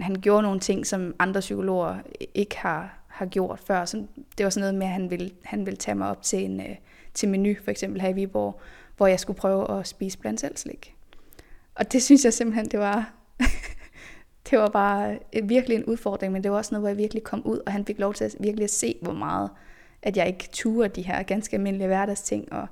Han gjorde nogle ting, som andre psykologer ikke har, har gjort før. Så det var sådan noget med, at han ville, han ville tage mig op til en øh, til menu, for eksempel her i Viborg, hvor jeg skulle prøve at spise blandt selv slik. Og det synes jeg simpelthen, det var, det var bare øh, virkelig en udfordring, men det var også noget, hvor jeg virkelig kom ud, og han fik lov til at virkelig at se, hvor meget, at jeg ikke turde de her ganske almindelige hverdagsting, og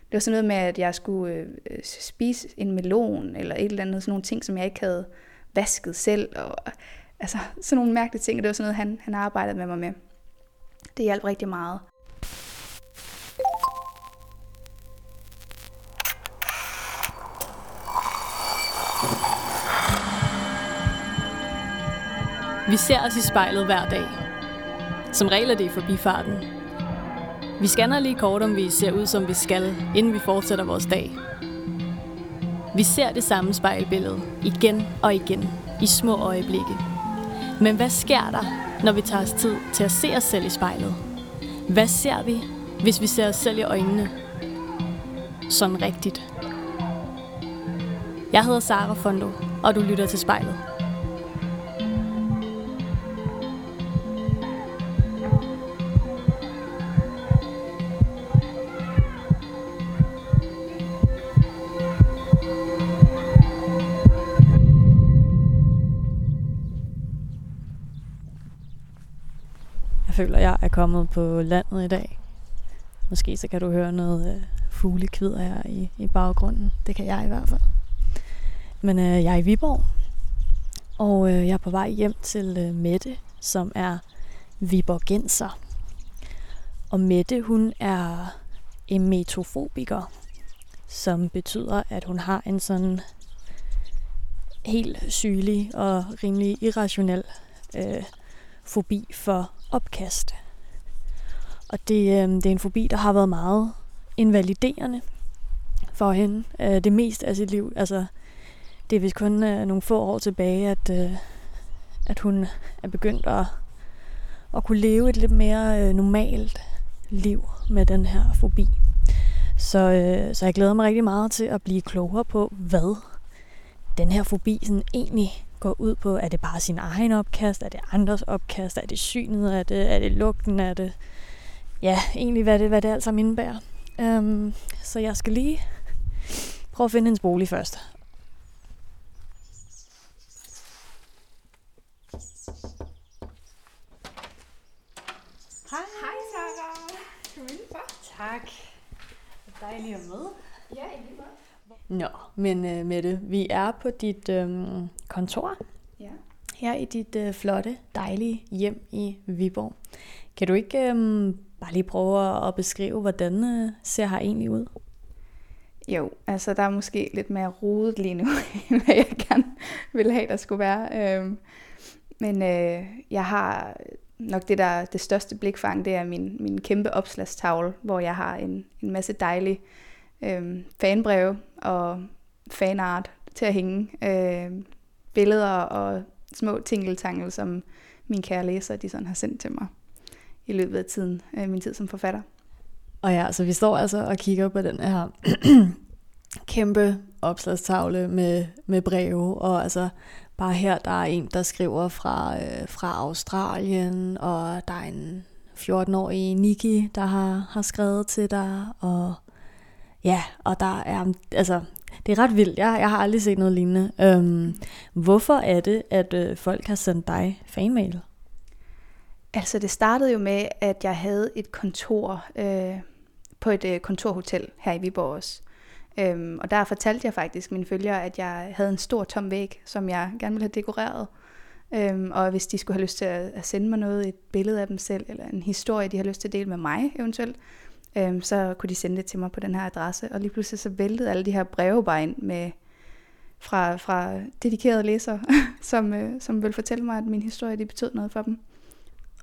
det var sådan noget med, at jeg skulle øh, spise en melon, eller et eller andet, sådan nogle ting, som jeg ikke havde vasket selv, og altså sådan nogle mærkelige ting, og det var sådan noget, han, han arbejdede med mig med. Det hjalp rigtig meget. Vi ser os i spejlet hver dag. Som regel er det i forbifarten. Vi scanner lige kort, om vi ser ud, som vi skal, inden vi fortsætter vores dag. Vi ser det samme spejlbillede igen og igen i små øjeblikke. Men hvad sker der, når vi tager os tid til at se os selv i spejlet? Hvad ser vi, hvis vi ser os selv i øjnene? Sådan rigtigt. Jeg hedder Sara Fondo, og du lytter til spejlet. Føler, jeg er kommet på landet i dag. Måske så kan du høre noget øh, fuglekvider her i, i baggrunden. Det kan jeg i hvert fald. Men øh, jeg er i Viborg, og øh, jeg er på vej hjem til øh, Mette, som er Viborgenser. Og Mette, hun er emetofobiker, som betyder, at hun har en sådan helt sygelig og rimelig irrationel øh, fobi for opkast. Og det, øh, det er en fobi, der har været meget invaliderende for hende. Øh, det meste af sit liv. Altså, det er vist kun øh, nogle få år tilbage, at, øh, at hun er begyndt at, at kunne leve et lidt mere øh, normalt liv med den her fobi. Så, øh, så jeg glæder mig rigtig meget til at blive klogere på, hvad den her fobi sådan egentlig går ud på, er det bare sin egen opkast, er det andres opkast, er det synet, er det, er det lugten, er det, ja, egentlig hvad det, hvad det alt sammen indebærer. Um, så jeg skal lige prøve at finde hendes bolig først. Hej. Hej, Sarah. Kom indenfor. Tak. Det er dejligt at møde. Ja, i lige måde. Nå, men uh, Mette, vi er på dit um, kontor. Ja. Her i dit uh, flotte, dejlige hjem i Viborg. Kan du ikke um, bare lige prøve at beskrive, hvordan uh, ser her egentlig ud? Jo, altså der er måske lidt mere rodet lige nu, end hvad jeg gerne ville have, der skulle være. Øhm, men øh, jeg har nok det der det største blikfang, det er min, min kæmpe opslagstavle, hvor jeg har en, en masse dejlige øh, fanbreve og fanart til at hænge. Øh, billeder og små tingeltangel, som mine kære læsere de sådan har sendt til mig i løbet af tiden, øh, min tid som forfatter. Og ja, så vi står altså og kigger på den her kæmpe opslagstavle med, med breve, og altså bare her, der er en, der skriver fra, øh, fra Australien, og der er en 14-årig Nikki, der har, har skrevet til dig, og Ja, og der er, altså, det er ret vildt. Jeg, jeg har aldrig set noget lignende. Øhm, hvorfor er det, at øh, folk har sendt dig fanmail? Altså, det startede jo med, at jeg havde et kontor øh, på et øh, kontorhotel her i Viborg også. Øhm, og der fortalte jeg faktisk mine følgere, at jeg havde en stor tom væg, som jeg gerne ville have dekoreret. Øhm, og hvis de skulle have lyst til at, at sende mig noget, et billede af dem selv, eller en historie, de har lyst til at dele med mig eventuelt, øhm, så kunne de sende det til mig på den her adresse. Og lige pludselig så væltede alle de her breve bare ind med, fra, fra dedikerede læsere, som, øh, som vil fortælle mig, at min historie de betød noget for dem.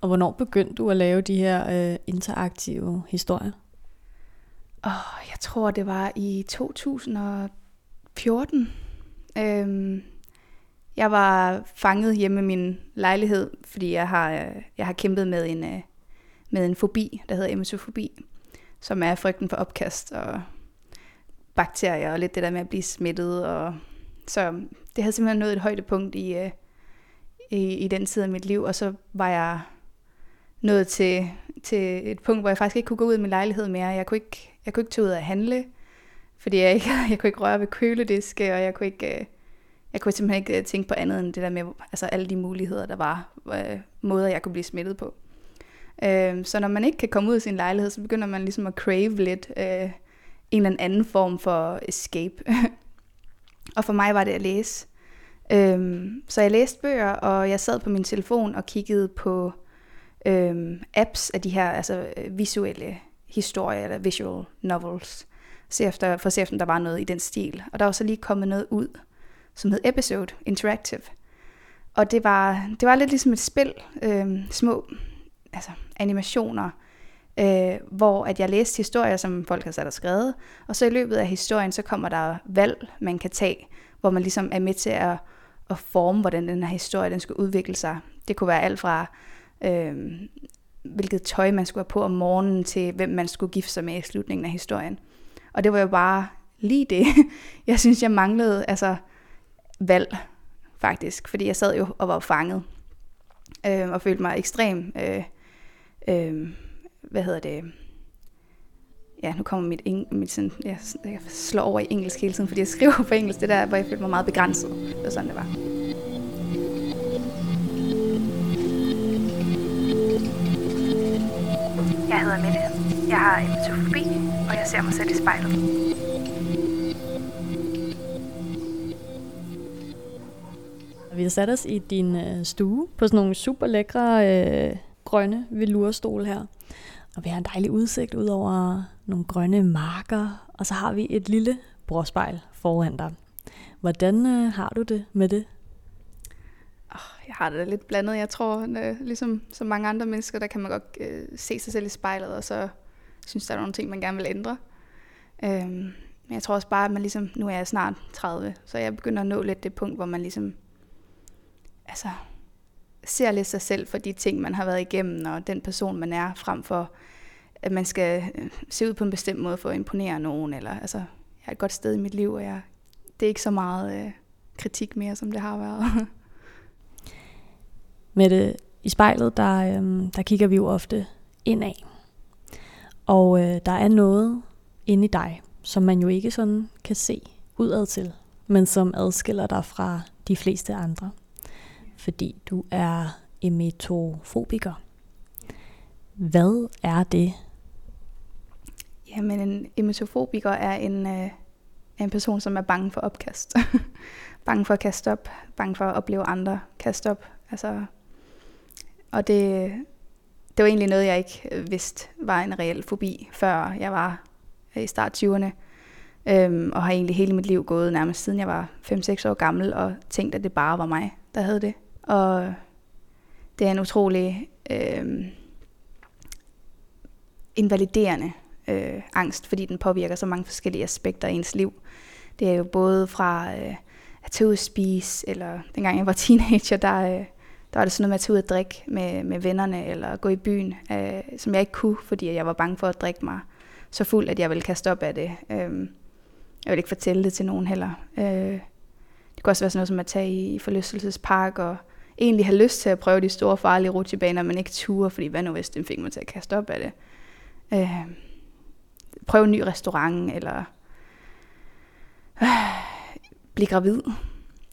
Og hvornår begyndte du at lave de her øh, interaktive historier? Oh, jeg tror, det var i 2014. Øhm, jeg var fanget hjemme i min lejlighed, fordi jeg har, øh, jeg har kæmpet med en, øh, med en fobi, der hedder emetofobi som er frygten for opkast og bakterier og lidt det der med at blive smittet. Og, så det havde simpelthen nået et højdepunkt i, øh, i, i den tid af mit liv, og så var jeg nået til, til et punkt, hvor jeg faktisk ikke kunne gå ud af min lejlighed mere. Jeg kunne ikke, jeg kunne ikke tage ud og handle, fordi jeg, ikke, jeg kunne ikke røre ved kølediske, og jeg kunne ikke... Øh, jeg kunne simpelthen ikke øh, tænke på andet end det der med altså alle de muligheder, der var, øh, måder jeg kunne blive smittet på. Øh, så når man ikke kan komme ud af sin lejlighed, så begynder man ligesom at crave lidt øh, en eller anden form for escape. og for mig var det at læse. Øh, så jeg læste bøger, og jeg sad på min telefon og kiggede på øh, apps af de her altså, øh, visuelle historier, eller visual novels, se efter, for at se efter, om der var noget i den stil. Og der var så lige kommet noget ud, som hed Episode Interactive. Og det var, det var lidt ligesom et spil, øh, små altså, animationer, øh, hvor at jeg læste historier, som folk har sat og skrevet, og så i løbet af historien, så kommer der valg, man kan tage, hvor man ligesom er med til at, at forme, hvordan den her historie den skal udvikle sig. Det kunne være alt fra, øh, hvilket tøj man skulle have på om morgenen, til hvem man skulle gifte sig med i slutningen af historien. Og det var jo bare lige det, jeg synes, jeg manglede. Altså, valg, faktisk. Fordi jeg sad jo og var fanget. Øh, og følte mig ekstrem... Øh, øh, hvad hedder det? Ja, nu kommer mit, eng, mit sådan, jeg, jeg slår over i engelsk hele tiden, fordi jeg skriver på engelsk, det der, hvor jeg følte mig meget begrænset. Det var sådan, det var. Jeg hedder Mette. Jeg har emetofobi, og jeg ser mig selv i spejlet. Vi har sat os i din øh, stue på sådan nogle super lækre øh, grønne velurstol her. Og vi har en dejlig udsigt ud over nogle grønne marker, og så har vi et lille brorspejl foran dig. Hvordan øh, har du det med det? Oh, jeg har det lidt blandet. Jeg tror, øh, ligesom så mange andre mennesker, der kan man godt øh, se sig selv i spejlet, og så synes der er nogle ting, man gerne vil ændre. Øhm, men jeg tror også bare, at man ligesom, nu er jeg snart 30, så jeg begynder at nå lidt det punkt, hvor man ligesom altså, ser lidt sig selv for de ting, man har været igennem, og den person, man er, frem for, at man skal øh, se ud på en bestemt måde for at imponere nogen. Eller, altså, jeg er et godt sted i mit liv, og jeg, det er ikke så meget øh, kritik mere, som det har været. Med det i spejlet, der, øh, der kigger vi jo ofte indad. Og øh, der er noget inde i dig, som man jo ikke sådan kan se udad til, men som adskiller dig fra de fleste andre fordi du er emetofobiker. Hvad er det? Jamen, en emetofobiker er en, øh, en person, som er bange for opkast. bange for at kaste op, bange for at opleve andre kaste op. Altså, og det, det var egentlig noget, jeg ikke øh, vidste var en reel fobi, før jeg var øh, i start 20'erne. Øhm, og har egentlig hele mit liv gået nærmest siden jeg var 5-6 år gammel, og tænkt, at det bare var mig, der havde det. Og det er en utrolig øh, invaliderende øh, angst, fordi den påvirker så mange forskellige aspekter af ens liv. Det er jo både fra øh, at tage ud at spise, eller dengang jeg var teenager, der, øh, der var det sådan noget med at tage ud at drikke med, med vennerne, eller gå i byen, øh, som jeg ikke kunne, fordi jeg var bange for at drikke mig så fuld, at jeg ville kaste op af det. Øh, jeg vil ikke fortælle det til nogen heller. Øh, det kunne også være sådan noget som at tage i forlystelsespark og egentlig have lyst til at prøve de store farlige rutsjebaner, men ikke ture, fordi hvad nu hvis den fik mig til at kaste op af det. Øh, prøve en ny restaurant, eller øh, blive gravid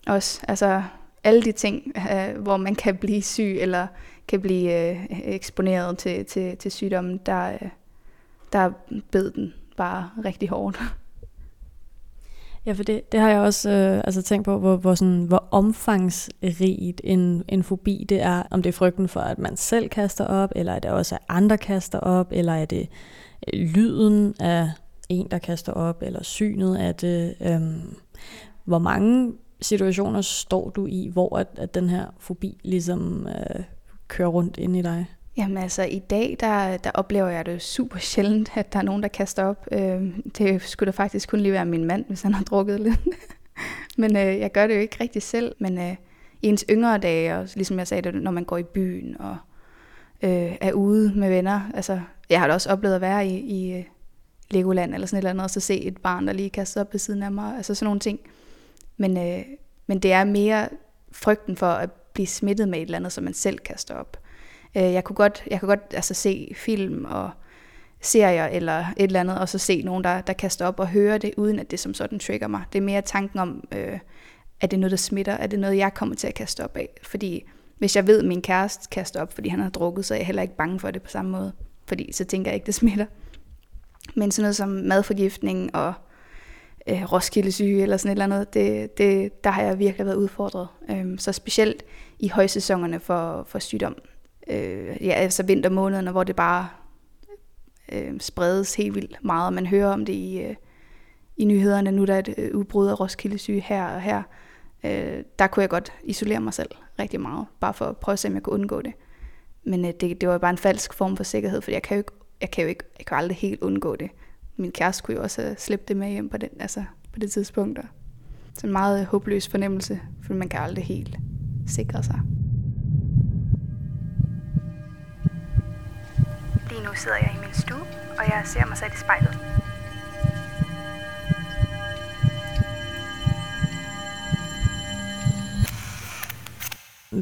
også. Altså alle de ting, øh, hvor man kan blive syg, eller kan blive øh, eksponeret til, til, til sygdommen, der, øh, der bed den bare rigtig hårdt. Ja, for det, det har jeg også øh, altså tænkt på, hvor, hvor, sådan, hvor omfangsrigt en, en fobi det er. Om det er frygten for, at man selv kaster op, eller er det også, at andre kaster op, eller er det øh, lyden af en, der kaster op, eller synet af det. Øh, hvor mange situationer står du i, hvor at, at den her fobi ligesom øh, kører rundt ind i dig? Jamen altså, i dag, der, der oplever jeg det super sjældent, at der er nogen, der kaster op. Øh, det skulle da faktisk kun lige være min mand, hvis han har drukket lidt. men øh, jeg gør det jo ikke rigtig selv. Men øh, i ens yngre dage, og ligesom jeg sagde det, når man går i byen og øh, er ude med venner. Altså, jeg har da også oplevet at være i, i øh, Legoland eller sådan et eller andet, og så se et barn, der lige kaster op ved siden af mig. Altså sådan nogle ting. Men, øh, men det er mere frygten for at blive smittet med et eller andet, som man selv kaster op. Øh, jeg kunne godt, jeg kunne godt altså, se film og serier eller et eller andet, og så se nogen, der, der kaster op og høre det, uden at det som sådan trigger mig. Det er mere tanken om, øh, er det noget, der smitter? Er det noget, jeg kommer til at kaste op af? Fordi hvis jeg ved, at min kæreste kaster op, fordi han har drukket, så er jeg heller ikke bange for det på samme måde. Fordi så tænker jeg ikke, det smitter. Men sådan noget som madforgiftning og øh, roskildesyge eller sådan et eller andet, det, det, der har jeg virkelig været udfordret. Øhm, så specielt i højsæsonerne for, for sygdom. Øh, ja, altså vintermånederne, hvor det bare øh, spredes helt vildt meget, og man hører om det i, øh, i nyhederne. Nu der er et øh, udbrud af Roskilde syge her og her. Øh, der kunne jeg godt isolere mig selv rigtig meget, bare for at prøve at se, om jeg kunne undgå det. Men øh, det, det var bare en falsk form for sikkerhed, for jeg kan jo ikke, jeg kan jo ikke, jeg kan aldrig helt undgå det. Min kæreste kunne jo også have slæbt det med hjem på, den, altså på det tidspunkt. Så en meget øh, håbløs fornemmelse, for man kan aldrig helt sikre sig. Lige nu sidder jeg i min stue, og jeg ser mig selv i spejlet.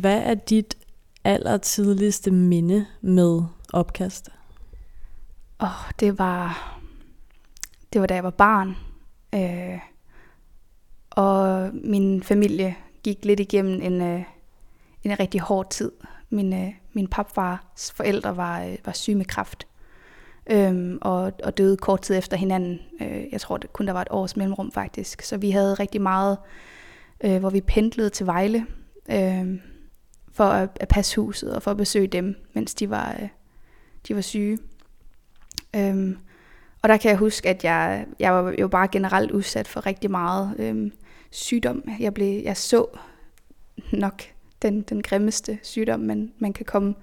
Hvad er dit allertidligste minde med opkast? Åh, oh, det var, det var da jeg var barn. Øh, og min familie gik lidt igennem en, øh, en rigtig hård tid. Min, øh, min papfars forældre var, øh, var syge med kræft. Øhm, og, og døde kort tid efter hinanden. Øh, jeg tror det kun der var et års mellemrum faktisk. Så vi havde rigtig meget, øh, hvor vi pendlede til Vejle. Øh, for at, at passe huset og for at besøge dem, mens de var, øh, de var syge. Øhm, og der kan jeg huske, at jeg, jeg var jo bare generelt udsat for rigtig meget øhm, sygdom. Jeg, blev, jeg så nok den, den grimmeste sygdom, man, man kan komme,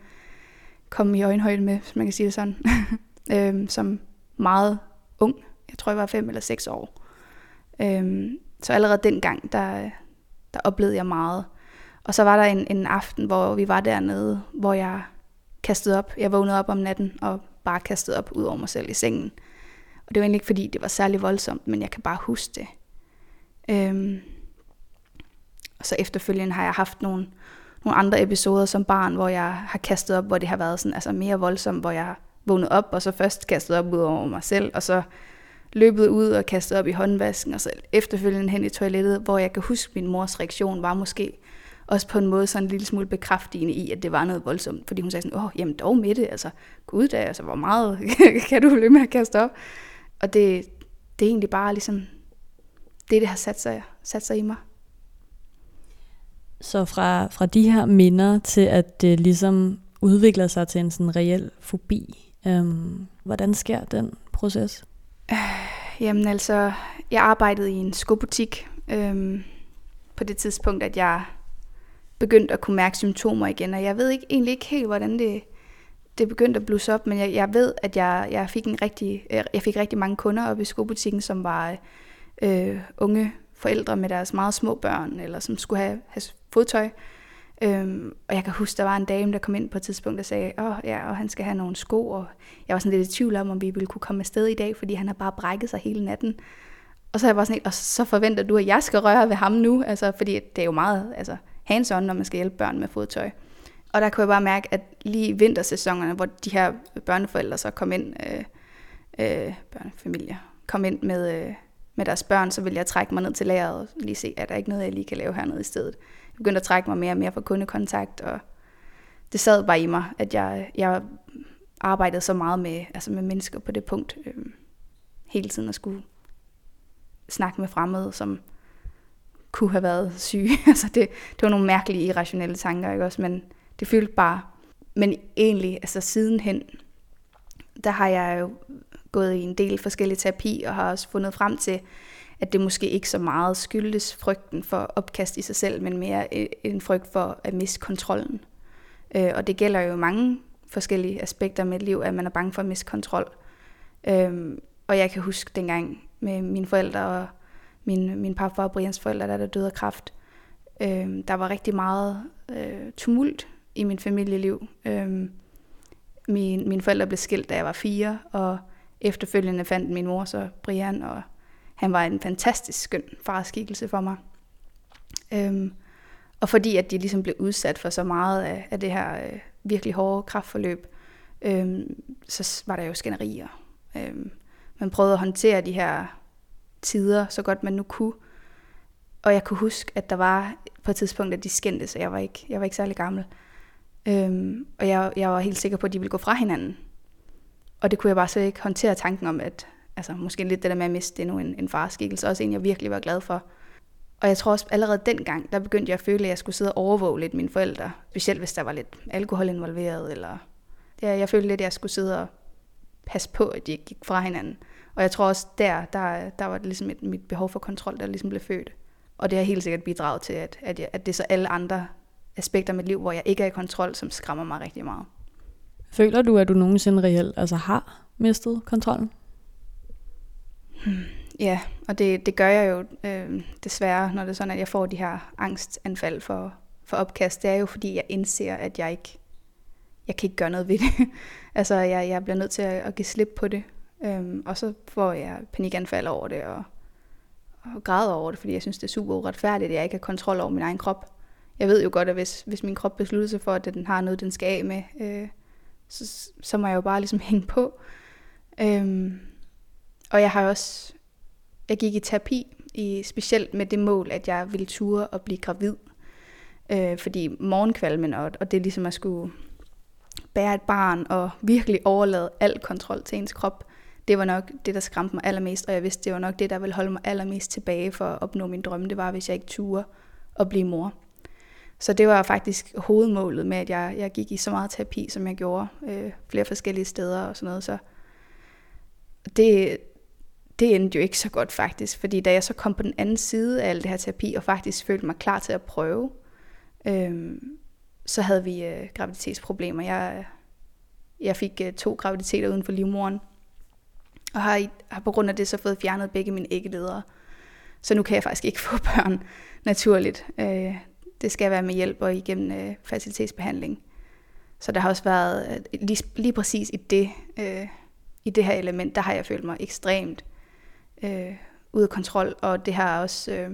komme i øjenhøjde med, hvis man kan sige det sådan, øhm, som meget ung. Jeg tror, jeg var fem eller seks år. Øhm, så allerede dengang, der, der oplevede jeg meget. Og så var der en, en aften, hvor vi var dernede, hvor jeg kastede op. Jeg vågnede op om natten og bare kastede op ud over mig selv i sengen. Og det var egentlig ikke, fordi det var særlig voldsomt, men jeg kan bare huske det. Øhm, og så efterfølgende har jeg haft nogle, nogle andre episoder som barn, hvor jeg har kastet op, hvor det har været sådan, altså mere voldsomt, hvor jeg har vågnet op, og så først kastet op ud over mig selv, og så løbet ud og kastet op i håndvasken, og så efterfølgende hen i toilettet, hvor jeg kan huske, at min mors reaktion var måske, også på en måde sådan en lille smule bekræftigende i, at det var noget voldsomt. Fordi hun sagde sådan, åh, jamen dog med det, altså, gud da, altså, hvor meget kan du blive med at kaste op? Og det, det er egentlig bare ligesom, det, det har sat sig, sat sig i mig. Så fra, fra de her minder til, at det ligesom udvikler sig til en sådan reel fobi, øhm, hvordan sker den proces? Øh, jamen altså, jeg arbejdede i en skobutik øhm, på det tidspunkt, at jeg begyndte at kunne mærke symptomer igen, og jeg ved ikke, egentlig ikke helt, hvordan det, det begyndte at blusse op, men jeg, jeg ved, at jeg, jeg, fik en rigtig, øh, jeg fik rigtig mange kunder op i skobutikken, som var øh, unge forældre med deres meget små børn, eller som skulle have, have fodtøj. Øhm, og jeg kan huske, der var en dame, der kom ind på et tidspunkt og sagde, åh ja, og han skal have nogle sko, og jeg var sådan lidt i tvivl om, om vi ville kunne komme afsted i dag, fordi han har bare brækket sig hele natten. Og så er jeg bare sådan, og så forventer du, at jeg skal røre ved ham nu, altså, fordi det er jo meget, altså, hands-on, når man skal hjælpe børn med fodtøj. Og der kunne jeg bare mærke, at lige i vintersæsonerne, hvor de her børneforældre så kom ind, øh, øh, børnefamilier, kom ind med, øh, med deres børn, så ville jeg trække mig ned til lageret og lige se, at der ikke noget, jeg lige kan lave hernede i stedet. Jeg begyndte at trække mig mere og mere fra kundekontakt, og det sad bare i mig, at jeg, jeg arbejdede så meget med, altså med mennesker på det punkt, øh, hele tiden at skulle snakke med fremmede, som kunne have været syge. altså det, det var nogle mærkelige, irrationelle tanker, ikke også? Men det fyldte bare. Men egentlig, altså sidenhen, der har jeg jo gået i en del forskellige terapi, og har også fundet frem til, at det måske ikke så meget skyldes frygten for opkast i sig selv, men mere øh, en frygt for at miste kontrollen. Øh, og det gælder jo mange forskellige aspekter med et liv, at man er bange for at miste kontrol. Øhm, og jeg kan huske dengang med mine forældre og min, min papfar og Brians forældre, der, der døde af kræft. Øh, der var rigtig meget øh, tumult i min familieliv. Øh, min, mine forældre blev skilt, da jeg var fire, og efterfølgende fandt min mor så Brian, og han var en fantastisk skøn farskikkelse for mig. Øhm, Og fordi at de ligesom blev udsat for så meget af, af det her øh, virkelig hårde kraftforløb, øhm, så var der jo skænderier. Øhm, man prøvede at håndtere de her tider, så godt man nu kunne. Og jeg kunne huske, at der var på et tidspunkt, at de skændtes, og jeg var ikke, jeg var ikke særlig gammel. Øhm, og jeg, jeg var helt sikker på, at de ville gå fra hinanden. Og det kunne jeg bare så ikke håndtere tanken om, at altså, måske lidt det der med at miste endnu en, en farskikkelse, også en, jeg virkelig var glad for. Og jeg tror også allerede dengang, der begyndte jeg at føle, at jeg skulle sidde og overvåge lidt mine forældre. Specielt hvis der var lidt alkohol involveret, eller ja, jeg følte lidt, at jeg skulle sidde og passe på, at de ikke gik fra hinanden. Og jeg tror også der, der, der var det ligesom et, mit behov for kontrol, der ligesom blev født. Og det har helt sikkert bidraget til, at, at, jeg, at det er så alle andre aspekter af mit liv, hvor jeg ikke er i kontrol, som skræmmer mig rigtig meget. Føler du, at du nogensinde reelt altså har mistet kontrollen? Hmm, ja, og det, det gør jeg jo øh, desværre, når det er sådan, at jeg får de her angstanfald for, for opkast. Det er jo fordi, jeg indser, at jeg ikke jeg kan ikke gøre noget ved det. altså, jeg, jeg bliver nødt til at, at give slip på det. Øhm, og så får jeg panikanfald over det, og, og græder over det, fordi jeg synes, det er super uretfærdigt, at jeg ikke har kontrol over min egen krop. Jeg ved jo godt, at hvis, hvis min krop beslutter sig for, at den har noget, den skal af med, øh, så, så må jeg jo bare ligesom hænge på. Øhm, og jeg har også, jeg gik i terapi, i, specielt med det mål, at jeg ville ture og blive gravid. Øh, fordi morgenkvalmen, og, og det ligesom at skulle bære et barn, og virkelig overlade al kontrol til ens krop, det var nok det, der skræmte mig allermest, og jeg vidste, det var nok det, der ville holde mig allermest tilbage for at opnå min drømme, det var, hvis jeg ikke turde at blive mor. Så det var faktisk hovedmålet med, at jeg, jeg gik i så meget terapi, som jeg gjorde, øh, flere forskellige steder og sådan noget. Så det, det endte jo ikke så godt faktisk, fordi da jeg så kom på den anden side af alt det her terapi, og faktisk følte mig klar til at prøve, øh, så havde vi øh, graviditetsproblemer. Jeg, jeg fik øh, to graviditeter uden for livmoren, og har, har på grund af det så fået fjernet begge mine æggeledere. Så nu kan jeg faktisk ikke få børn naturligt. Øh, det skal være med hjælp og igennem øh, facilitetsbehandling. Så der har også været, øh, lige, lige præcis i det, øh, i det her element, der har jeg følt mig ekstremt øh, ude af kontrol, og det har også øh,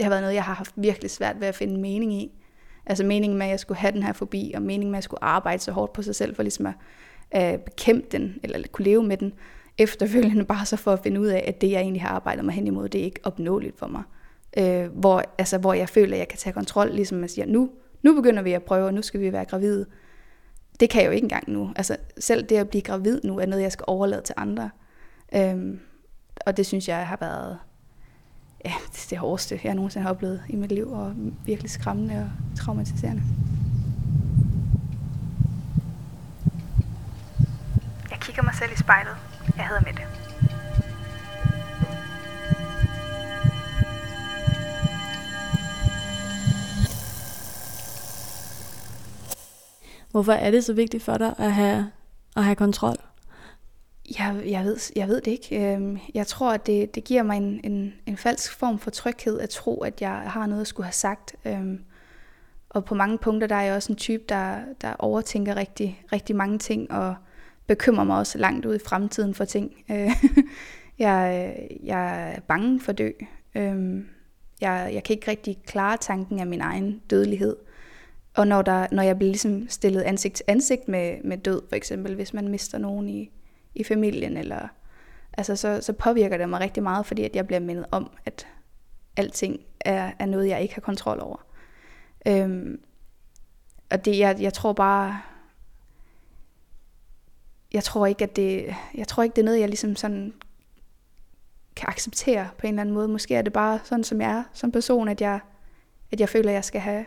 det har været noget, jeg har haft virkelig svært ved at finde mening i. Altså meningen med, at jeg skulle have den her forbi, og meningen med, at jeg skulle arbejde så hårdt på sig selv, for ligesom at øh, bekæmpe den, eller kunne leve med den, efterfølgende bare så for at finde ud af, at det, jeg egentlig har arbejdet mig hen imod, det er ikke opnåeligt for mig. Øh, hvor, altså, hvor jeg føler, at jeg kan tage kontrol, ligesom man siger, nu, nu begynder vi at prøve, og nu skal vi være gravide. Det kan jeg jo ikke engang nu. Altså, selv det at blive gravid nu, er noget, jeg skal overlade til andre. Øhm, og det synes jeg har været ja, det, det hårdeste, jeg nogensinde har oplevet i mit liv, og virkelig skræmmende og traumatiserende. Jeg kigger mig selv i spejlet. Jeg hedder Mette. Hvorfor er det så vigtigt for dig at have, at have kontrol? Jeg, jeg, ved, jeg ved det ikke. Øhm, jeg tror, at det, det giver mig en, en, en falsk form for tryghed at tro, at jeg har noget at skulle have sagt. Øhm, og på mange punkter, der er jeg også en type, der, der overtænker rigtig, rigtig mange ting, og bekymrer mig også langt ud i fremtiden for ting. Øh, jeg, jeg er bange for dø. Øhm, jeg, jeg kan ikke rigtig klare tanken af min egen dødelighed. Og når, der, når jeg bliver ligesom stillet ansigt til ansigt med, med død, for eksempel, hvis man mister nogen i, i familien, eller, altså, så, så påvirker det mig rigtig meget, fordi at jeg bliver mindet om, at alting er, er noget, jeg ikke har kontrol over. Øhm, og det, jeg, jeg tror bare, jeg tror ikke, at det, jeg tror ikke, det er noget, jeg ligesom sådan kan acceptere på en eller anden måde. Måske er det bare sådan, som jeg er som person, at jeg, at jeg føler, at jeg skal have,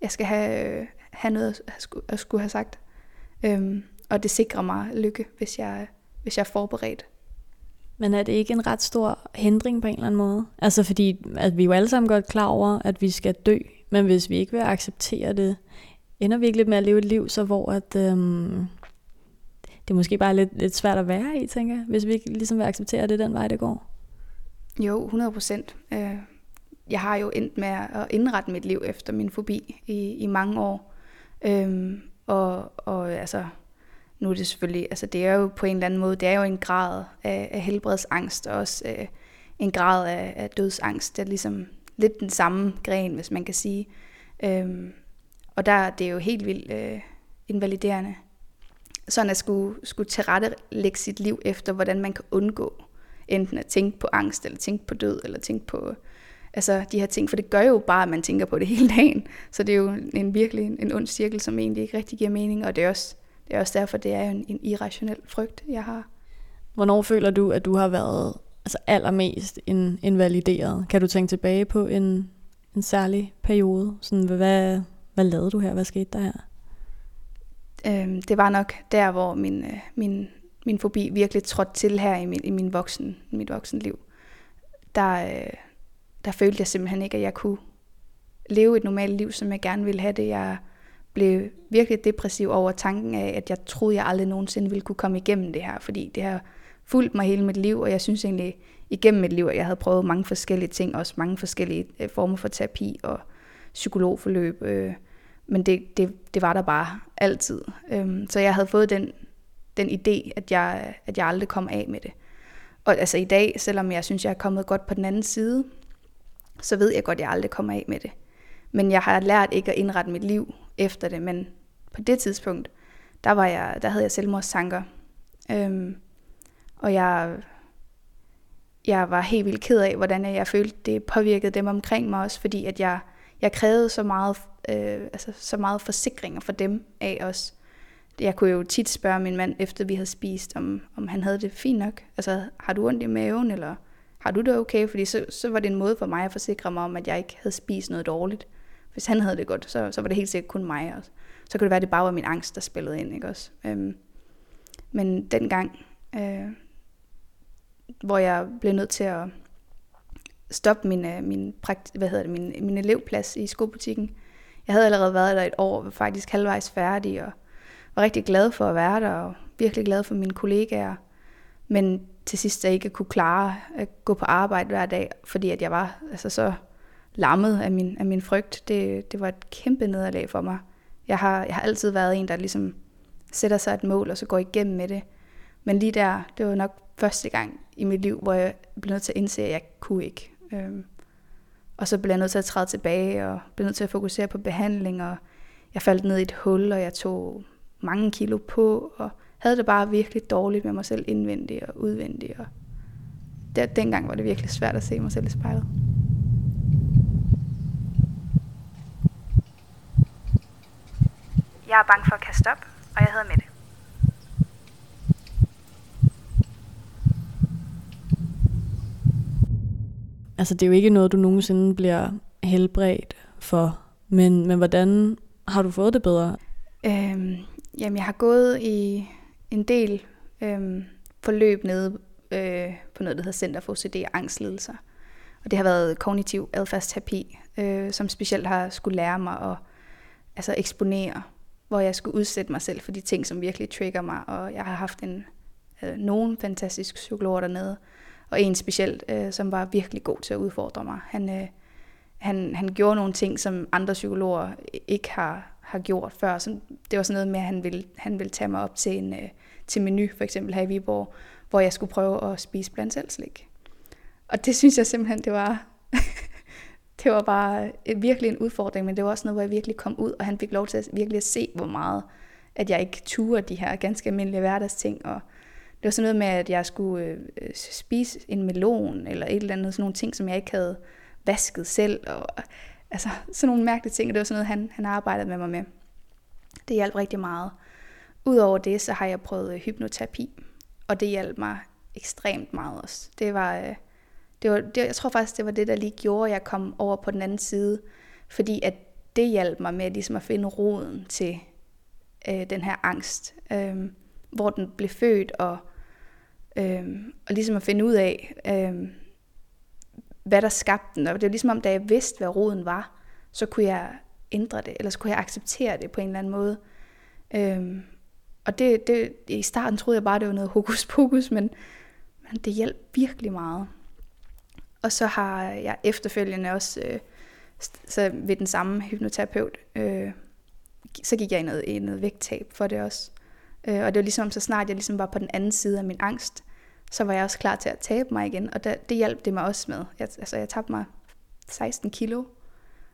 jeg skal have, have noget at skulle, at skulle have sagt. Øhm, og det sikrer mig lykke, hvis jeg, hvis jeg er forberedt. Men er det ikke en ret stor hindring på en eller anden måde? Altså fordi at vi jo alle sammen godt klar over, at vi skal dø, men hvis vi ikke vil acceptere det, ender vi ikke lidt med at leve et liv, så hvor at, øhm, det er måske bare lidt, lidt svært at være i, tænker jeg, hvis vi ikke ligesom vil acceptere, at det er den vej, det går. Jo, 100 procent. Øh, jeg har jo endt med at indrette mit liv efter min fobi i, i mange år. Øhm, og, og altså, nu er det selvfølgelig, altså det er jo på en eller anden måde, det er jo en grad af, af helbredsangst, og også øh, en grad af, af dødsangst, der ligesom lidt den samme gren, hvis man kan sige. Øhm, og der det er jo helt vildt øh, invaliderende. Sådan at skulle, skulle tilrettelægge sit liv efter, hvordan man kan undgå enten at tænke på angst, eller tænke på død, eller tænke på altså, de her ting. For det gør jo bare, at man tænker på det hele dagen. Så det er jo en virkelig en ond cirkel, som egentlig ikke rigtig giver mening. Og det er også, det er også derfor, det er en, en irrationel frygt, jeg har. Hvornår føler du, at du har været altså allermest in, invalideret? Kan du tænke tilbage på en, en særlig periode? Sådan, hvad, hvad lavede du her? Hvad skete der her? Øhm, det var nok der, hvor min, øh, min, min fobi virkelig trådte til her i min, i min voksen, mit voksenliv. Der, øh, der følte jeg simpelthen ikke, at jeg kunne leve et normalt liv, som jeg gerne ville have det. Jeg blev virkelig depressiv over tanken af, at jeg troede, jeg aldrig nogensinde ville kunne komme igennem det her, fordi det har fulgt mig hele mit liv, og jeg synes egentlig igennem mit liv, at jeg havde prøvet mange forskellige ting, også mange forskellige øh, former for terapi og psykologforløb, øh, men det, det, det var der bare altid. Øhm, så jeg havde fået den, den idé, at jeg, at jeg aldrig kom af med det. Og altså i dag, selvom jeg synes, jeg er kommet godt på den anden side, så ved jeg godt, at jeg aldrig kommer af med det. Men jeg har lært ikke at indrette mit liv efter det, men på det tidspunkt, der, var jeg, der havde jeg selvmordstanker. Øhm, og jeg, jeg var helt vildt ked af, hvordan jeg følte, det påvirkede dem omkring mig også, fordi at jeg, jeg krævede så meget, øh, altså, så meget forsikringer for dem af os. Jeg kunne jo tit spørge min mand, efter vi havde spist, om, om han havde det fint nok. Altså, har du ondt i maven, eller har du det okay? Fordi så, så var det en måde for mig at forsikre mig om, at jeg ikke havde spist noget dårligt. Hvis han havde det godt, så, så var det helt sikkert kun mig også. Så kunne det være, at det bare var min angst, der spillede ind, ikke også? Øhm, men dengang, øh, hvor jeg blev nødt til at stoppe min, øh, min, prakt, hvad hedder det, min, min elevplads i skobutikken. Jeg havde allerede været der et år, var faktisk halvvejs færdig, og var rigtig glad for at være der, og virkelig glad for mine kollegaer. Men til sidst jeg ikke kunne klare at gå på arbejde hver dag, fordi at jeg var altså, så lammet af min, af min frygt. Det, det var et kæmpe nederlag for mig. Jeg har, jeg har altid været en, der ligesom sætter sig et mål, og så går igennem med det. Men lige der, det var nok første gang i mit liv, hvor jeg blev nødt til at indse, at jeg kunne ikke. Øhm, og så blev jeg nødt til at træde tilbage, og blev nødt til at fokusere på behandling, og jeg faldt ned i et hul, og jeg tog mange kilo på, og havde det bare virkelig dårligt med mig selv indvendigt og udvendigt. Og der, dengang var det virkelig svært at se mig selv i spejlet. Jeg er bange for at kaste op, og jeg hedder Mette. Altså, det er jo ikke noget, du nogensinde bliver helbredt for, men, men hvordan har du fået det bedre? Øhm, jamen, jeg har gået i en del øh, forløb nede øh, på noget, der hedder Center for OCD og angstlidelser. Og det har været kognitiv adfærdsterapi, øh, som specielt har skulle lære mig at altså eksponere, hvor jeg skulle udsætte mig selv for de ting, som virkelig trigger mig. Og jeg har haft en, øh, nogen fantastisk psykolog dernede, og en specielt, øh, som var virkelig god til at udfordre mig. Han, øh, han, han gjorde nogle ting, som andre psykologer ikke har, har gjort før. Så det var sådan noget med, at han ville, han ville tage mig op til en øh, til menu, for eksempel her i Viborg, hvor jeg skulle prøve at spise blandt selv slik. Og det synes jeg simpelthen, det var, det var bare øh, virkelig en udfordring, men det var også noget, hvor jeg virkelig kom ud, og han fik lov til at virkelig at se, hvor meget, at jeg ikke turer de her ganske almindelige hverdagsting, og det var sådan noget med, at jeg skulle øh, spise en melon, eller et eller andet, sådan nogle ting, som jeg ikke havde vasket selv, og altså sådan nogle mærkelige ting, og det var sådan noget, han, han arbejdede med mig med. Det hjalp rigtig meget. Udover det, så har jeg prøvet øh, hypnoterapi, og det hjalp mig ekstremt meget også. Det var, øh, det var det, jeg tror faktisk, det var det, der lige gjorde, at jeg kom over på den anden side, fordi at det hjalp mig med ligesom at finde roden til øh, den her angst, øh, hvor den blev født, og, øh, og ligesom at finde ud af, øh, hvad der skabte den. Og det var ligesom om, da jeg vidste, hvad roden var, så kunne jeg ændre det, eller så kunne jeg acceptere det på en eller anden måde. Øhm, og det, det, i starten troede jeg bare, det var noget hokus pokus, men, men det hjalp virkelig meget. Og så har jeg efterfølgende også, øh, så ved den samme hypnoterapeut, øh, så gik jeg i noget, i noget vægttab for det også. Øh, og det var ligesom, så snart jeg ligesom var på den anden side af min angst, så var jeg også klar til at tabe mig igen, og det, det hjalp det mig også med. Jeg, altså, jeg tabte mig 16 kilo.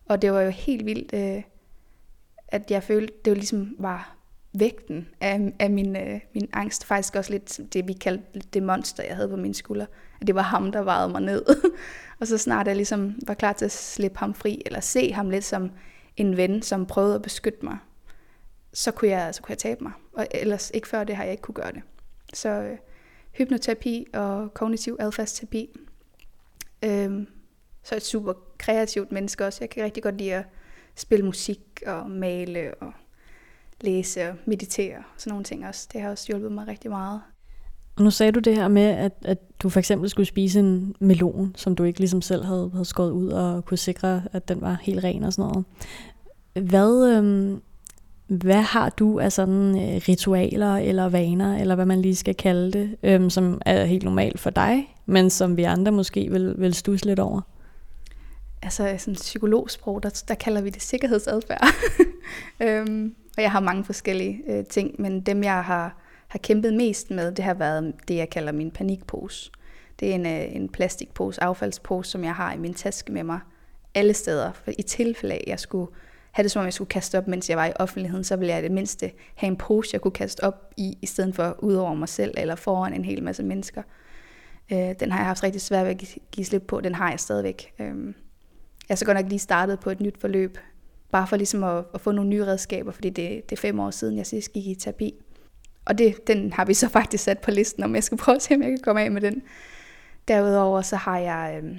Og det var jo helt vildt, øh, at jeg følte, det var ligesom var vægten af, af min, øh, min angst. Faktisk også lidt det, vi kaldte det monster, jeg havde på mine skuldre. At det var ham, der vejede mig ned. og så snart jeg ligesom var klar til at slippe ham fri, eller se ham lidt som en ven, som prøvede at beskytte mig, så kunne jeg, så kunne jeg tabe mig. Og ellers ikke før det har jeg ikke kunne gøre det. Så øh, hypnoterapi og kognitiv adfærdsterapi. Øhm, så et super kreativt menneske også. Jeg kan rigtig godt lide at spille musik og male og læse og meditere og sådan nogle ting også. Det har også hjulpet mig rigtig meget. Og nu sagde du det her med, at, at du for eksempel skulle spise en melon, som du ikke ligesom selv havde, havde skåret ud og kunne sikre, at den var helt ren og sådan noget. Hvad, øhm, hvad har du af sådan øh, ritualer eller vaner, eller hvad man lige skal kalde det, øhm, som er helt normalt for dig, men som vi andre måske vil, vil stusse lidt over? Altså sådan psykologsprog, der, der kalder vi det sikkerhedsadfærd. øhm, og jeg har mange forskellige øh, ting, men dem jeg har, har kæmpet mest med, det har været det, jeg kalder min panikpose. Det er en, øh, en plastikpose, affaldspose, som jeg har i min taske med mig alle steder. For i tilfælde af, at jeg skulle have det som om, jeg skulle kaste op, mens jeg var i offentligheden, så ville jeg i det mindste have en pose, jeg kunne kaste op i, i stedet for ud over mig selv eller foran en hel masse mennesker. Øh, den har jeg haft rigtig svært ved at give, slip på, den har jeg stadigvæk. Øh, jeg er så godt nok lige startet på et nyt forløb, bare for ligesom at, at få nogle nye redskaber, fordi det, det er fem år siden, jeg sidst gik i terapi. Og det, den har vi så faktisk sat på listen, om jeg skal prøve at se, om jeg kan komme af med den. Derudover så har jeg øh,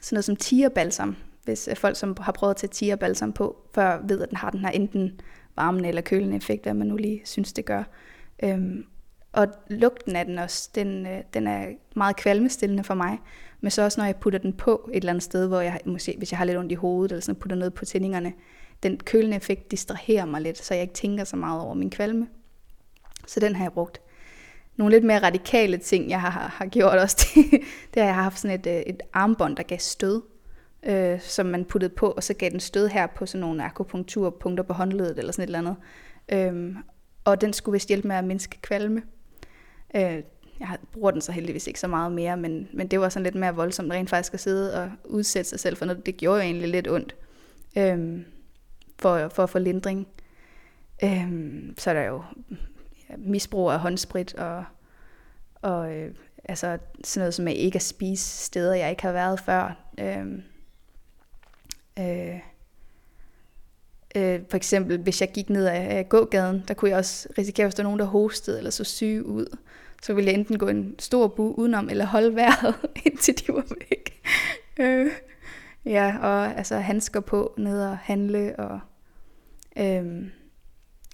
sådan noget som tigerbalsam, hvis øh, folk, som har prøvet at tage tigerbalsam på, før ved, at den har den her enten varmende eller kølende effekt, hvad man nu lige synes, det gør. Øhm, og lugten af den også, den, øh, den er meget kvalmestillende for mig. Men så også, når jeg putter den på et eller andet sted, hvor jeg, måske, hvis jeg har lidt ondt i hovedet, eller sådan, putter noget på tændingerne, den kølende effekt distraherer mig lidt, så jeg ikke tænker så meget over min kvalme. Så den har jeg brugt. Nogle lidt mere radikale ting, jeg har, har gjort også, det, det har jeg haft sådan et, øh, et armbånd, der gav stød, øh, som man puttede på, og så gav den stød her på sådan nogle akupunkturpunkter på håndledet, eller sådan et eller andet. Øhm, og den skulle vist hjælpe med at mindske kvalme. Øh, jeg bruger den så heldigvis ikke så meget mere, men, men det var sådan lidt mere voldsomt rent faktisk at sidde og udsætte sig selv for noget. Det gjorde jo egentlig lidt ondt øhm, for, for at få lindring. Øhm, så er der jo ja, misbrug af håndsprit og, og øh, altså sådan noget som at ikke at spise steder, jeg ikke har været før. Øhm, øh, øh, for eksempel, hvis jeg gik ned ad gågaden, der kunne jeg også risikere, hvis der var nogen, der hostede eller så syge ud så ville jeg enten gå en stor bu udenom, eller holde vejret, indtil de var væk. øh, ja, og altså handsker på, ned og handle, og øh,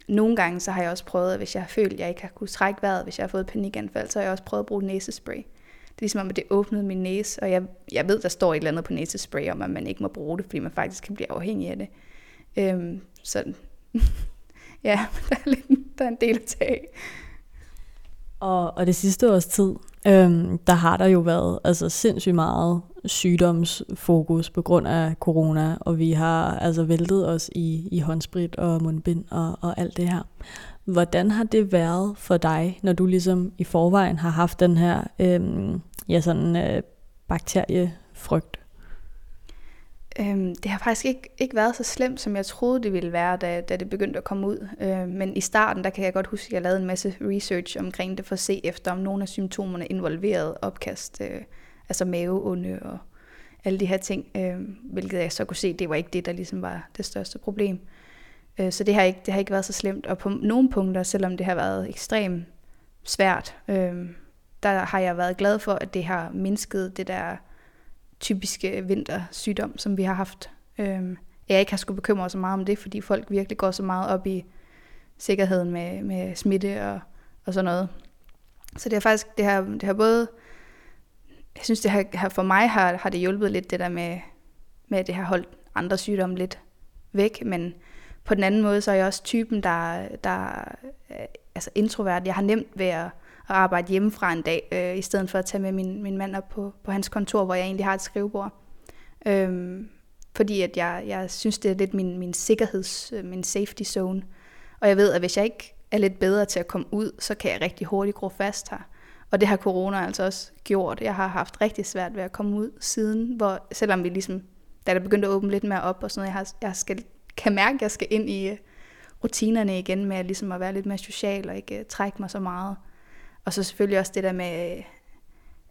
nogle gange så har jeg også prøvet, at hvis jeg har følt, at jeg ikke har kunnet trække vejret, hvis jeg har fået panikanfald, så har jeg også prøvet at bruge næsespray. Det er ligesom om, at det åbnede min næse, og jeg, jeg ved, der står et eller andet på næsespray om, at man ikke må bruge det, fordi man faktisk kan blive afhængig af det. Øhm, så ja, der er, lidt, der er en del at tage og, og det sidste års tid, øhm, der har der jo været altså sindssygt meget sygdomsfokus på grund af corona, og vi har altså væltet os i, i håndsprit og mundbind og, og alt det her. Hvordan har det været for dig, når du ligesom i forvejen har haft den her øhm, ja, sådan, øh, bakteriefrygt? Øhm, det har faktisk ikke, ikke været så slemt, som jeg troede, det ville være, da, da det begyndte at komme ud. Øh, men i starten, der kan jeg godt huske, at jeg lavede en masse research omkring det, for at se efter, om nogle af symptomerne involverede opkast, øh, altså maveonde og alle de her ting, øh, hvilket jeg så kunne se, det var ikke det, der ligesom var det største problem. Øh, så det har, ikke, det har ikke været så slemt, og på nogle punkter, selvom det har været ekstremt svært, øh, der har jeg været glad for, at det har mindsket det der typiske vintersygdom, som vi har haft. Øhm, jeg ikke har skulle bekymre mig så meget om det, fordi folk virkelig går så meget op i sikkerheden med, med smitte og, og sådan noget. Så det har faktisk, det har, det har både, jeg synes det har, for mig har, har det hjulpet lidt det der med, med at det har holdt andre sygdomme lidt væk, men på den anden måde, så er jeg også typen, der, der er altså introvert. Jeg har nemt ved at at arbejde hjemmefra en dag, øh, i stedet for at tage med min, min mand op på, på hans kontor, hvor jeg egentlig har et skrivebord. Øhm, fordi at jeg, jeg synes, det er lidt min, min sikkerheds, øh, min safety zone. Og jeg ved, at hvis jeg ikke er lidt bedre til at komme ud, så kan jeg rigtig hurtigt gro fast her. Og det har corona altså også gjort. Jeg har haft rigtig svært ved at komme ud siden, hvor selvom vi ligesom da der begyndte at åbne lidt mere op og sådan noget, jeg, har, jeg skal, kan mærke, at jeg skal ind i øh, rutinerne igen med at, ligesom at være lidt mere social og ikke uh, trække mig så meget. Og så selvfølgelig også det der med øh,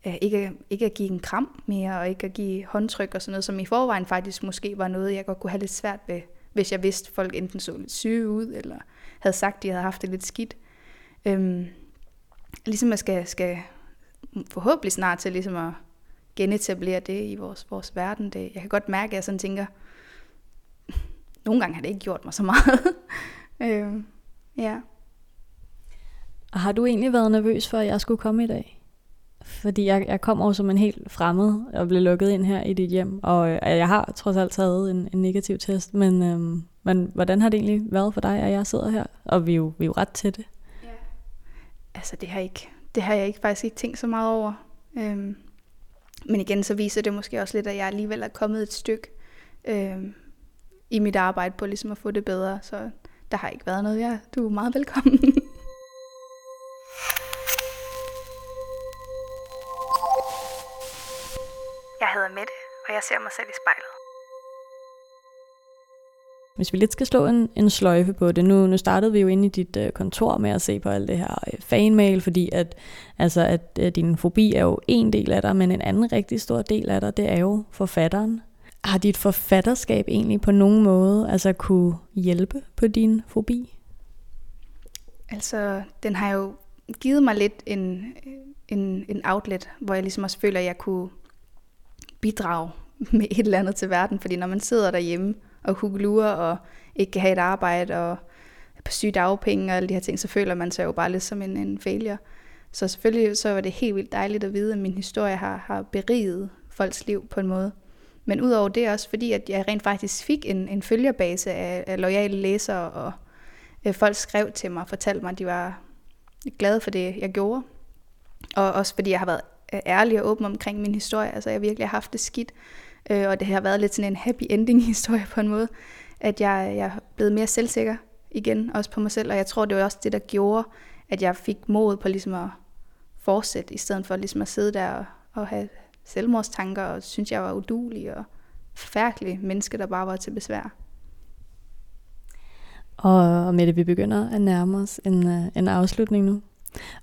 øh, ikke, ikke at give en kram mere, og ikke at give håndtryk og sådan noget, som i forvejen faktisk måske var noget, jeg godt kunne have lidt svært ved, hvis jeg vidste, at folk enten så lidt syge ud, eller havde sagt, at de havde haft det lidt skidt. Øhm, ligesom jeg skal, skal forhåbentlig snart til ligesom at genetablere det i vores, vores verden. Det, jeg kan godt mærke, at jeg sådan tænker, nogle gange har det ikke gjort mig så meget. øhm, ja. Og har du egentlig været nervøs for, at jeg skulle komme i dag? Fordi jeg, jeg kom over som en helt fremmed og blev lukket ind her i dit hjem. Og øh, jeg har trods alt taget en, en negativ test. Men, øhm, men hvordan har det egentlig været for dig, at jeg sidder her? Og vi er jo, vi er jo ret til det. Ja. Altså det har, ikke, det har jeg ikke faktisk ikke tænkt så meget over. Øhm, men igen, så viser det måske også lidt, at jeg alligevel er kommet et stykke øhm, i mit arbejde på ligesom at få det bedre. Så der har ikke været noget. Ja, du er meget velkommen. Jeg ser mig selv i spejlet. Hvis vi lidt skal slå en, en sløjfe på det, nu, nu startede vi jo inde i dit uh, kontor med at se på alt det her uh, fanmail, fordi at, altså, at uh, din fobi er jo en del af dig, men en anden rigtig stor del af dig, det er jo forfatteren. Har dit forfatterskab egentlig på nogen måde altså kunne hjælpe på din fobi? Altså, den har jo givet mig lidt en, en, en outlet, hvor jeg ligesom også føler, at jeg kunne bidrage med et eller andet til verden. Fordi når man sidder derhjemme og huglurer og ikke kan have et arbejde og er på syge dagpenge og alle de her ting, så føler man sig jo bare lidt som en, en failure. Så selvfølgelig så var det helt vildt dejligt at vide, at min historie har, har beriget folks liv på en måde. Men udover det også, fordi at jeg rent faktisk fik en, en følgerbase af, af lojale læsere, og øh, folk skrev til mig og fortalte mig, at de var glade for det, jeg gjorde. Og også fordi jeg har været øh, ærlig og åben omkring min historie. Altså jeg virkelig har haft det skidt. Øh, og det har været lidt sådan en happy ending historie på en måde. At jeg, jeg er blevet mere selvsikker igen, også på mig selv. Og jeg tror, det var også det, der gjorde, at jeg fik mod på ligesom at fortsætte, i stedet for ligesom at sidde der og, og have selvmordstanker, og synes, jeg var udulig og forfærdelig menneske, der bare var til besvær. Og med det, vi begynder at nærme os en, øh, en afslutning nu.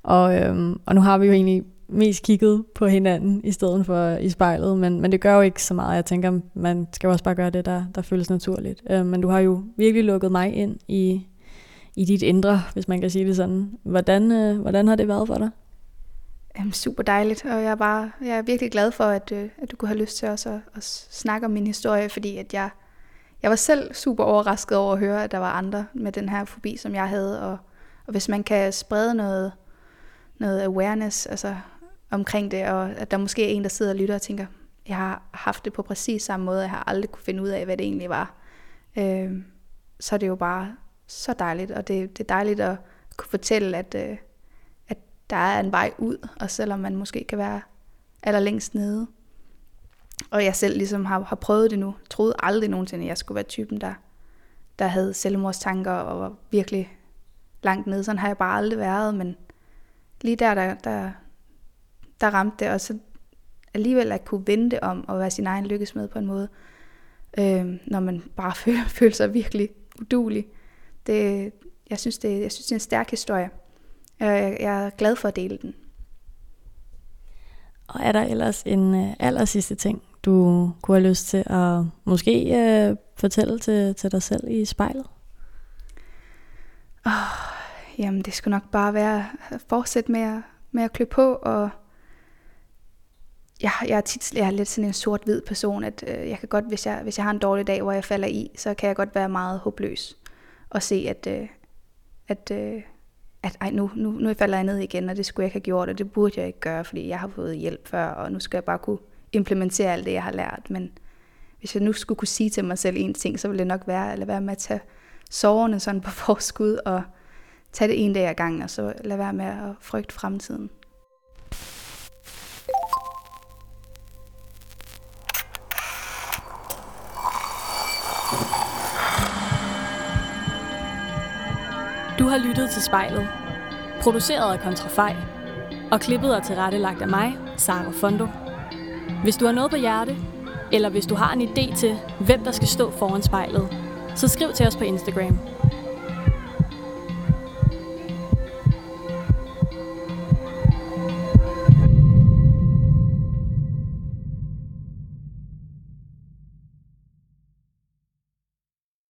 Og, øhm, og nu har vi jo egentlig mest kigget på hinanden i stedet for i spejlet, men, men det gør jo ikke så meget. Jeg tænker, man skal også bare gøre det, der, der føles naturligt. Øh, men du har jo virkelig lukket mig ind i, i dit indre, hvis man kan sige det sådan. Hvordan, øh, hvordan har det været for dig? Jamen, super dejligt, og jeg er, bare, jeg er virkelig glad for, at, øh, at du kunne have lyst til også at, at snakke om min historie, fordi at jeg, jeg var selv super overrasket over at høre, at der var andre med den her fobi, som jeg havde, og, og hvis man kan sprede noget, noget awareness altså, omkring det, og at der måske er en, der sidder og lytter og tænker, jeg har haft det på præcis samme måde, jeg har aldrig kunne finde ud af, hvad det egentlig var, øh, så er det jo bare så dejligt, og det, det er dejligt at kunne fortælle, at, øh, der er en vej ud, og selvom man måske kan være allerlængst nede. Og jeg selv ligesom har, har prøvet det nu, troede aldrig nogensinde, at jeg skulle være typen, der, der havde selvmordstanker og var virkelig langt nede. Sådan har jeg bare aldrig været, men lige der, der, der, der ramte det, og så alligevel at kunne vende det om og være sin egen lykkesmed på en måde, øh, når man bare føler, føler sig virkelig udulig. Det, jeg, synes, det, jeg synes, det er en stærk historie. Jeg, jeg er glad for at dele den. Og er der ellers en uh, aller sidste ting, du kunne have lyst til at måske uh, fortælle til, til dig selv i spejlet? Oh, jamen, det skulle nok bare være at fortsætte med at, med at klø på, og jeg, jeg, er tit, jeg er lidt sådan en sort-hvid person, at øh, jeg kan godt, hvis jeg, hvis jeg har en dårlig dag, hvor jeg falder i, så kan jeg godt være meget håbløs og se, at, øh, at øh, at ej, nu, nu, nu falder jeg ned igen, og det skulle jeg ikke have gjort, og det burde jeg ikke gøre, fordi jeg har fået hjælp før, og nu skal jeg bare kunne implementere alt det, jeg har lært. Men hvis jeg nu skulle kunne sige til mig selv en ting, så ville det nok være at lade være med at tage soverne sådan på forskud, og tage det en dag ad gangen, og så lade være med at frygte fremtiden. Du har lyttet til spejlet. Produceret af Kontrafej. Og klippet og tilrettelagt af mig, Sara Fondo. Hvis du har noget på hjerte, Eller hvis du har en idé til, hvem der skal stå foran spejlet, så skriv til os på Instagram.